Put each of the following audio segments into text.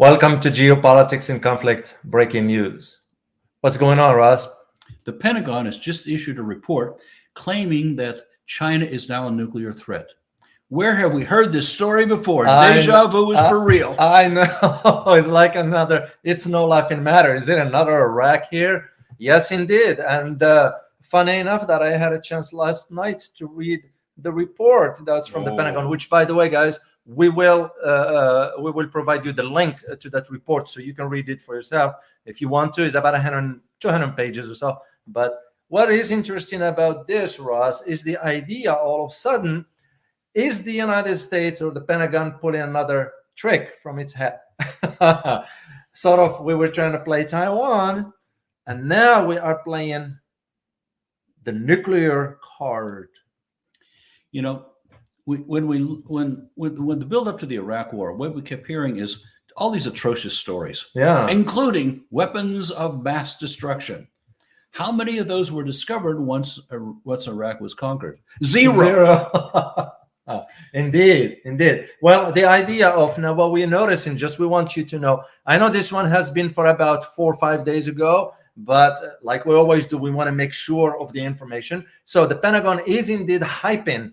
Welcome to Geopolitics in Conflict Breaking News. What's going on, Ross? The Pentagon has just issued a report claiming that China is now a nuclear threat. Where have we heard this story before? I Deja vu is I- for real. I know. It's like another, it's no laughing matter. Is it another Iraq here? Yes, indeed. And uh, funny enough that I had a chance last night to read the report that's from the Oh. Pentagon, which, by the way, guys, we will uh, uh, we will provide you the link to that report so you can read it for yourself if you want to. It's about 100, 200 pages or so. But what is interesting about this, Ross, is the idea all of a sudden is the United States or the Pentagon pulling another trick from its hat? sort of, we were trying to play Taiwan, and now we are playing the nuclear card. You know, we, when we when when when the build up to the Iraq War, what we kept hearing is all these atrocious stories, Yeah. including weapons of mass destruction. How many of those were discovered once uh, once Iraq was conquered? Zero. Zero. indeed, indeed. Well, the idea of now what we're noticing, just we want you to know. I know this one has been for about four or five days ago, but uh, like we always do, we want to make sure of the information. So the Pentagon is indeed hyping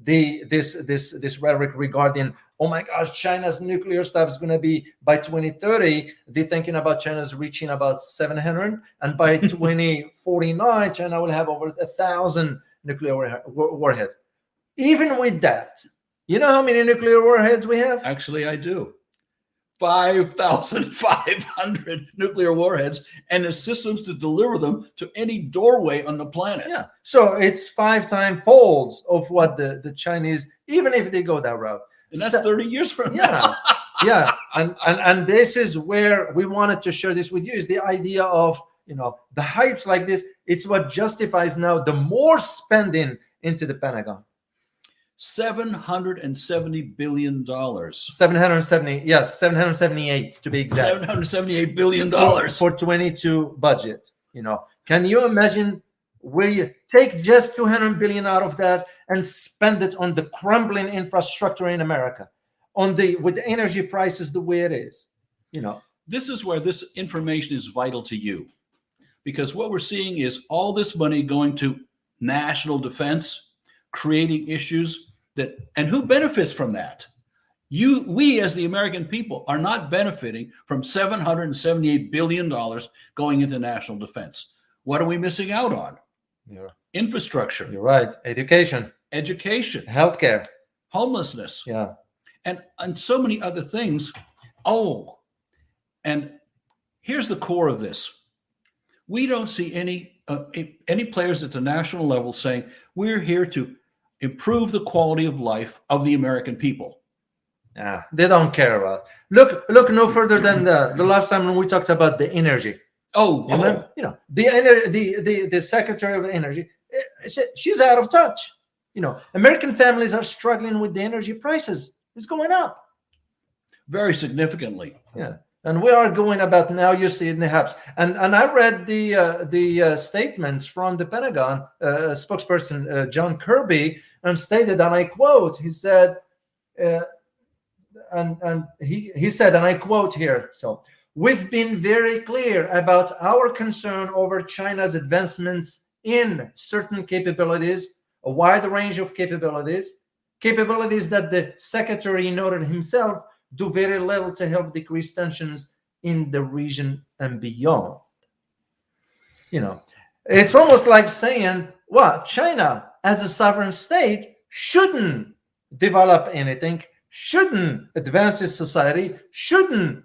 the this this this rhetoric regarding oh my gosh china's nuclear stuff is going to be by 2030 they're thinking about china's reaching about 700 and by 2049 china will have over a thousand nuclear war- war- warheads even with that you know how many nuclear warheads we have Actually, I do. 5,500 nuclear warheads and the systems to deliver them to any doorway on the planet. yeah. So it's five time folds of what the the chinese even if they go that route. And that's So- 30 years from yeah. now. yeah. And, and and this is where we wanted to share this with you is the idea of you know the hypes like this. It's what justifies now the more spending into the pentagon 770 billion dollars. 770 yes 778 to be exact 778 billion for, dollars. for 22 budget you know can you imagine where you take just 200 billion out of that and spend it on the crumbling infrastructure in america on the with the energy prices the way it is you know This is where this information is vital to you. Because what we're seeing is all this money going to national defense, creating issues that and who benefits from that? You we as the American people are not benefiting from 778 billion dollars going into national defense. What are we missing out on? you're, Infrastructure, you're right education education, healthcare homelessness, yeah and and so many other things. Oh, and here's the core of this: we don't see any uh, any players at the national level saying we're here to improve the quality of life of the American people. yeah they don't care about look look no further than the, the last time when we talked about the energy Oh, You know, you know the ener- the the the secretary of energy, eh, she's out of touch. You know, American families are struggling with the energy prices. It's going up. very significantly. Yeah, and we are going about now. You see it in the hubs, and and I read the uh, the uh, statements from the Pentagon uh, spokesperson uh, John Kirby, and stated, and I quote, he said, uh, and and he he said, and I quote here, so. We've been very clear about our concern over China's advancements in certain capabilities, a wide range of capabilities, capabilities that the secretary noted himself do very little to help decrease tensions in the region and beyond. You know, it's almost like saying, well, China as a sovereign state shouldn't develop anything, shouldn't advance its society, shouldn't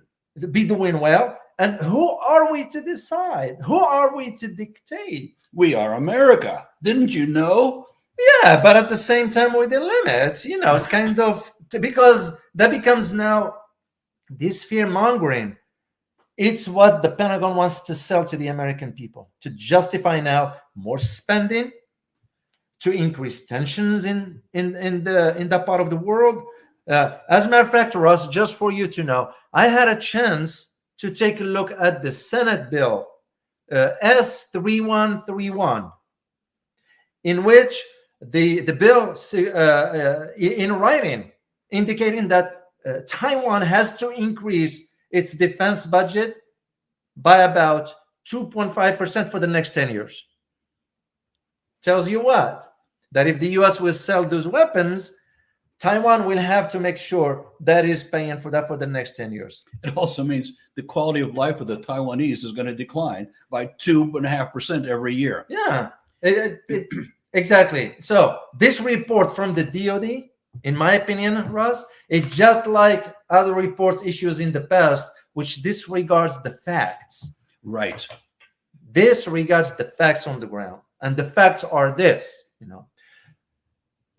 be doing well. And who are we to decide? Who are we to dictate? We are America. Didn't you know? Yeah, but at the same time with the limits, you know, it's kind of because that becomes now this fear mongering. It's what the Pentagon wants to sell to the American people to justify now more spending, to increase tensions in in in the in that part of the world. Uh, as a matter of fact, Ross, just for you to know, I had a chance to take a look at the Senate bill uh, S3131, in which the, the bill uh, uh, in writing indicating that uh, Taiwan has to increase its defense budget by about 2.5% for the next 10 years. Tells you what? That if the US will sell those weapons, Taiwan will have to make sure that is paying for that for the next 10 years. It also means the quality of life of the Taiwanese is going to decline by two and a half percent every year. Yeah, it- it- exactly. So this report from the DoD, in my opinion, Russ, it's just like other reports issues in the past, which disregards the facts. Right. This regards the facts on the ground, and the facts are this: you know,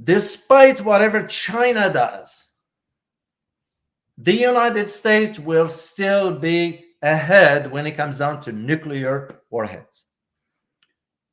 despite whatever China does, the United States will still be ahead when it comes down to nuclear warheads.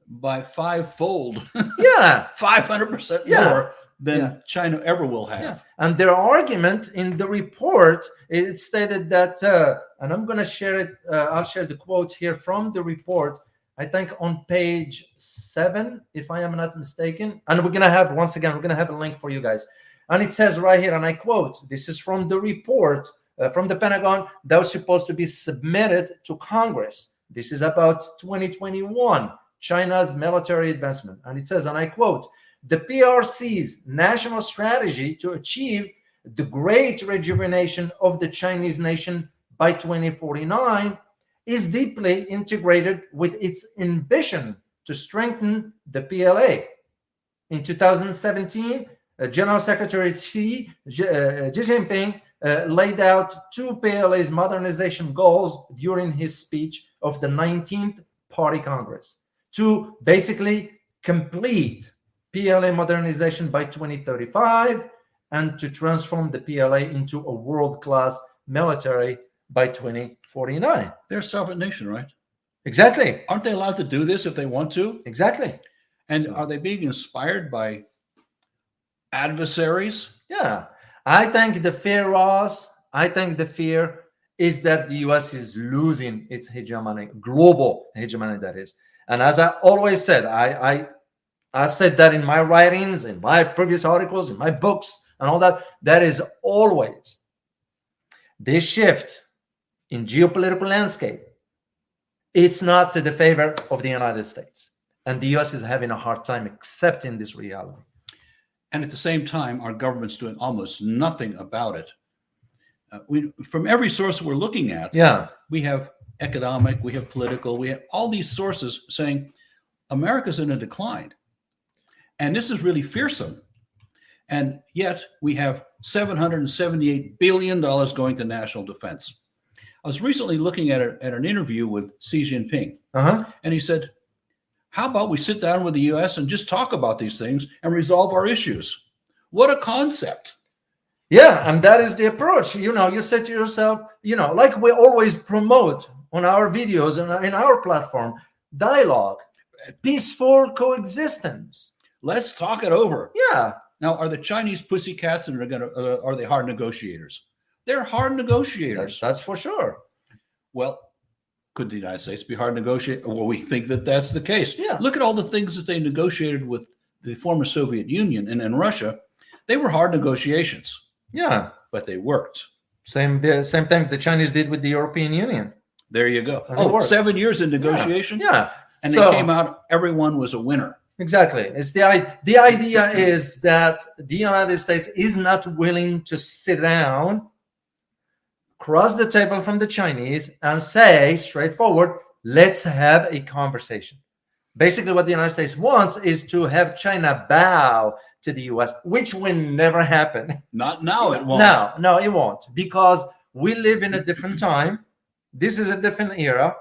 By fivefold, Yeah, 500% Yeah. more than Yeah. China ever will have. Yeah. And their argument in the report, it stated that, uh, and I'm going to share it, uh, I'll share the quote here from the report, I think on page seven, if I am not mistaken. And we're going to have, once again, we're going to have a link for you guys. And it says right here, and I quote, this is from the report uh, from the Pentagon that was supposed to be submitted to Congress. This is about 2021, China's military advancement. And it says, and I quote, the PRC's national strategy to achieve the great rejuvenation of the Chinese nation by 2049 is deeply integrated with its ambition to strengthen the PLA. In 2017, uh, General Secretary Xi, Xi uh, Xi Jinping uh, laid out two PLA's modernization goals during his speech of the 19th Party Congress to basically complete PLA modernization by 2035 and to transform the PLA into a world class military by 2049. They're a sovereign nation, right? Exactly. Aren't they allowed to do this if they want to? Exactly. And So- are they being inspired by adversaries? Yeah. I think the fear, Ross, I think the fear is that the US is losing its hegemony, global hegemony, that is. And as I always said, I, I I said that in my writings, in my previous articles, in my books, and all that. That is always this shift in geopolitical landscape. It's not to the favor of the United States, and the U.S. is having a hard time accepting this reality. And at the same time, our government's doing almost nothing about it. Uh, we, from every source we're looking at, Yeah, we have economic, we have political, we have all these sources saying America's in a decline. And this is really fearsome. And yet we have $778 billion going to national defense. I was recently looking at, a, at an interview with Xi Jinping, uh huh. and he said, How about we sit down with the US and just talk about these things and resolve our issues? What a concept. Yeah, and that is the approach. You know, you say to yourself, you know, like we always promote on our videos and in our platform, dialogue, peaceful coexistence. Let's talk it over. Yeah, Now, are the Chinese pussycats and are going to uh, are they hard negotiators? They're hard negotiators. that's, that's for sure. Well, could the United States be hard to negotiate? Well, we think that that's the case. Yeah. Look at all the things that they negotiated with the former Soviet Union and, and Russia. They were hard negotiations, Yeah, but they worked. same the same thing the Chinese did with the European Union. There you go. Oh, seven years in negotiation, Yeah, and So- they came out. Everyone was a winner. Exactly. It's the the idea is that the United States is not willing to sit down, cross the table from the Chinese, and say straightforward, "Let's have a conversation." Basically, what the United States wants is to have China bow to the U.S., which will never happen. Not now. It won't. No, no, it won't because we live in a different time. This is a different era.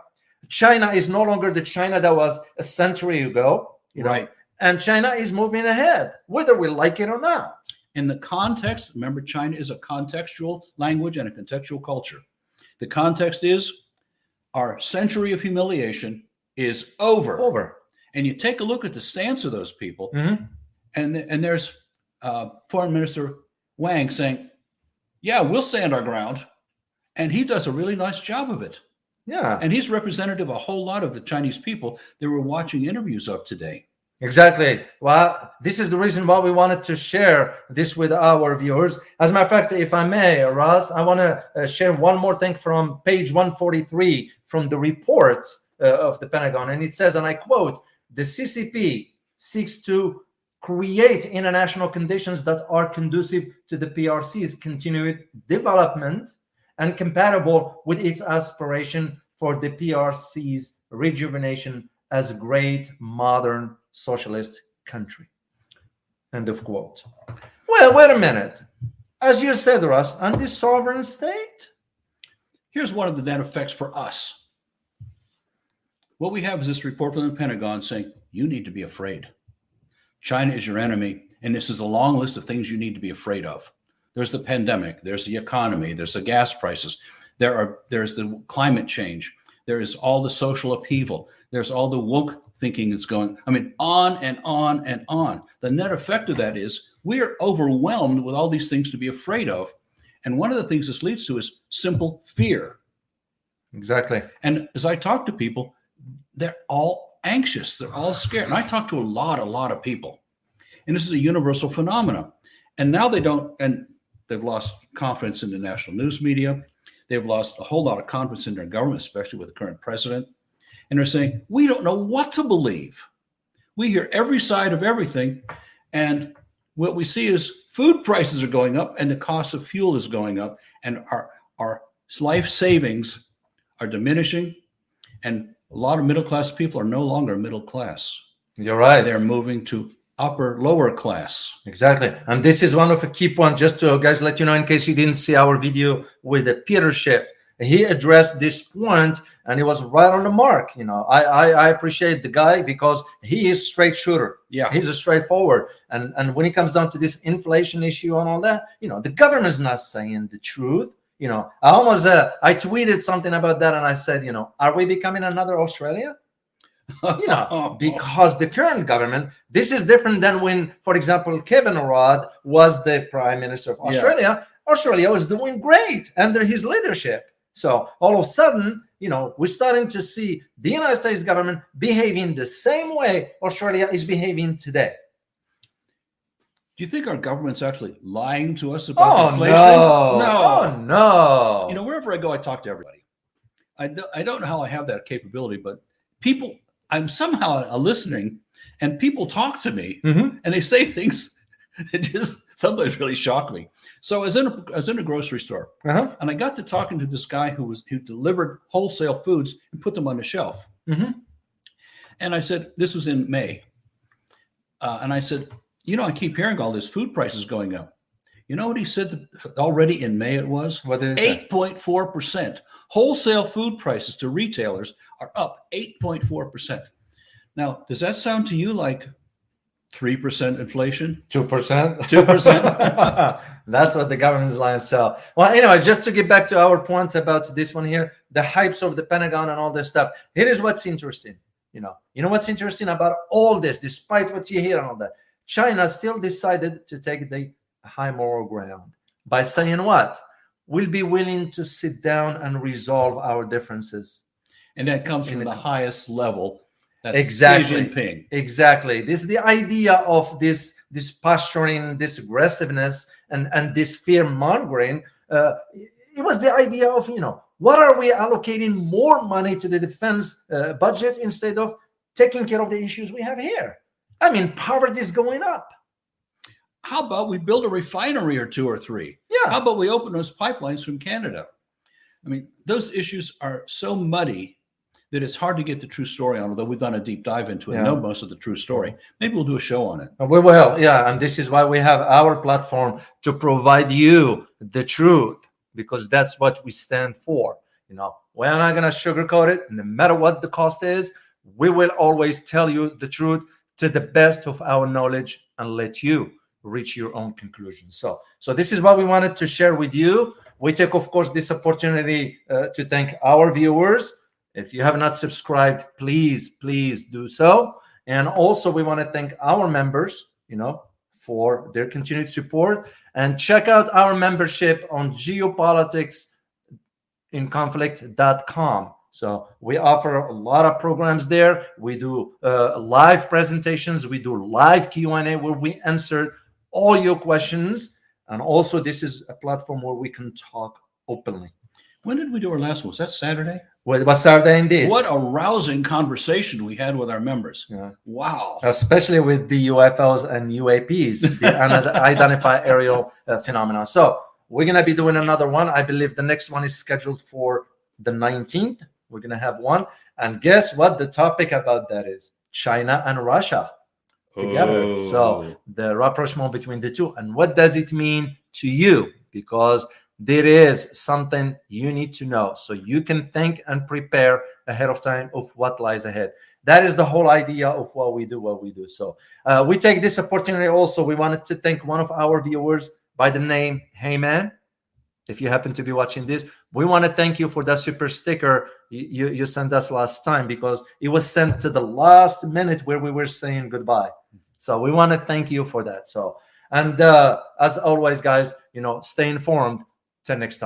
China is no longer the China that was a century ago, you know, Right. and China is moving ahead, whether we like it or not. in the context, remember, China is a contextual language and a contextual culture. The context is our century of humiliation is over. Over. And you take a look at the stance of those people, Mhm. and and there's uh, Foreign Minister Wang saying, "Yeah, we'll stand our ground," and he does a really nice job of it. Yeah. And he's representative of a whole lot of the Chinese people that we're watching interviews of today. Exactly. Well, this is the reason why we wanted to share this with our viewers. As a matter of fact, if I may, Ross, I want to uh, share one more thing from page 143 from the report uh, of the Pentagon. And it says, and I quote, the CCP seeks to create international conditions that are conducive to the PRC's continued development and compatible with its aspiration for the PRC's rejuvenation as a great modern socialist country. End of quote. Well, wait a minute. As you said, Russ, on this sovereign state? Here's one of the net effects for us. What we have is this report from the Pentagon saying you need to be afraid. China is your enemy, and this is a long list of things you need to be afraid of. There's the pandemic, there's the economy, there's the gas prices, there are there's the climate change, there is all the social upheaval, there's all the woke thinking that's going. I mean, on and on and on. The net effect of that is we are overwhelmed with all these things to be afraid of. And one of the things this leads to is simple fear. Exactly. And as I talk to people, they're all anxious. They're all scared. And I talk to a lot, a lot of people. And this is a universal phenomenon. And now they don't, and they've lost confidence in the national news media. They've lost a whole lot of confidence in their government, especially with the current president and they're saying, we don't know what to believe. We hear every side of everything. And what we see is food prices are going up and the cost of fuel is going up, and our, our life savings are diminishing. And a lot of middle class people are no longer middle class. You're right. They're moving to upper lower class. Exactly. And this is one of the key points, just to guys let you know in case you didn't see our video with the Peter Schiff. He addressed this point and he was right on the mark you know. I, I, I appreciate the guy because he is straight shooter. Yeah. He's a straightforward and and when it comes down to this inflation issue and all that you know the government's not saying the truth you know. I almost uh, i tweeted something about that and i said you know are we becoming another australia you know oh. because the current government this is different than when for example kevin rudd was the prime minister of australia yeah. australia was doing great under his leadership so all of a sudden, you know, we're starting to see the United States government behaving the same way Australia is behaving today. Do you think our government's actually lying to us about oh, inflation? No. No. Oh, no. You know, wherever I go, I talk to everybody. I, I don't know how I have that capability, but people, I'm somehow a listening and people talk to me mm-hmm. and they say things that just sometimes really shock me. So I was in a, I was in a grocery store, uh-huh. and I got to talking to this guy who was who delivered wholesale foods and put them on the shelf. Mm-hmm. And I said, this was in May, uh, and I said, you know, I keep hearing all this food prices going up. You know what he said already in May? It was what is eight point four percent. Wholesale food prices to retailers are up eight point four percent. Now, does that sound to you like three percent inflation, two percent, two percent. That's what the government's to sell. Well, anyway, just to get back to our point about this one here, the hypes of the Pentagon and all this stuff. Here is what's interesting. You know, you know what's interesting about all this, despite what you hear and all that. China still decided to take the high moral ground by saying what? We'll be willing to sit down and resolve our differences. And that comes from the highest level that's exactly. Exactly. This is the idea of this this posturing, this aggressiveness, and and this fear mongering. Uh, it was the idea of you know what are we allocating more money to the defense uh, budget instead of taking care of the issues we have here? I mean, poverty is going up. How about we build a refinery or two or three? Yeah. How about we open those pipelines from Canada? I mean, those issues are so muddy that it's hard to get the true story on, although we've done a deep dive into it yeah. know most of the true story. Maybe we'll do a show on it. Uh, we will, yeah. And this is why we have our platform to provide you the truth, because that's what we stand for. You know, we're not gonna sugarcoat it, no matter what the cost is. We will always tell you the truth to the best of our knowledge and let you reach your own conclusions. So, so this is what we wanted to share with you. We take, of course, this opportunity uh, to thank our viewers if you have not subscribed, please, please do so. And also, we want to thank our members, you know, for their continued support. And check out our membership on geopoliticsinconflict.com. So we offer a lot of programs there. We do uh, live presentations. We do live Q and A where we answer all your questions. And also, this is a platform where we can talk openly. When did we do our last one? Was that Saturday? Well, it was Saturday indeed. What a rousing conversation we had with our members. Yeah. Wow. Especially with the UFOs and UAPs, the unidentified aerial uh, phenomena. So we're going to be doing another one. I believe the next one is scheduled for the 19th. We're going to have one. And guess what? The topic about that is China and Russia together. Oh. So the rapprochement between the two. And what does it mean to you? Because there is something you need to know so you can think and prepare ahead of time of what lies ahead. That is the whole idea of what we do, what we do. So uh, we take this opportunity also. We wanted to thank one of our viewers by the name Hey Man. If you happen to be watching this, we want to thank you for that super sticker you, you, you sent us last time because it was sent to the last minute where we were saying goodbye. So we want to thank you for that. So, and uh, as always, guys, you know, stay informed. Till next time.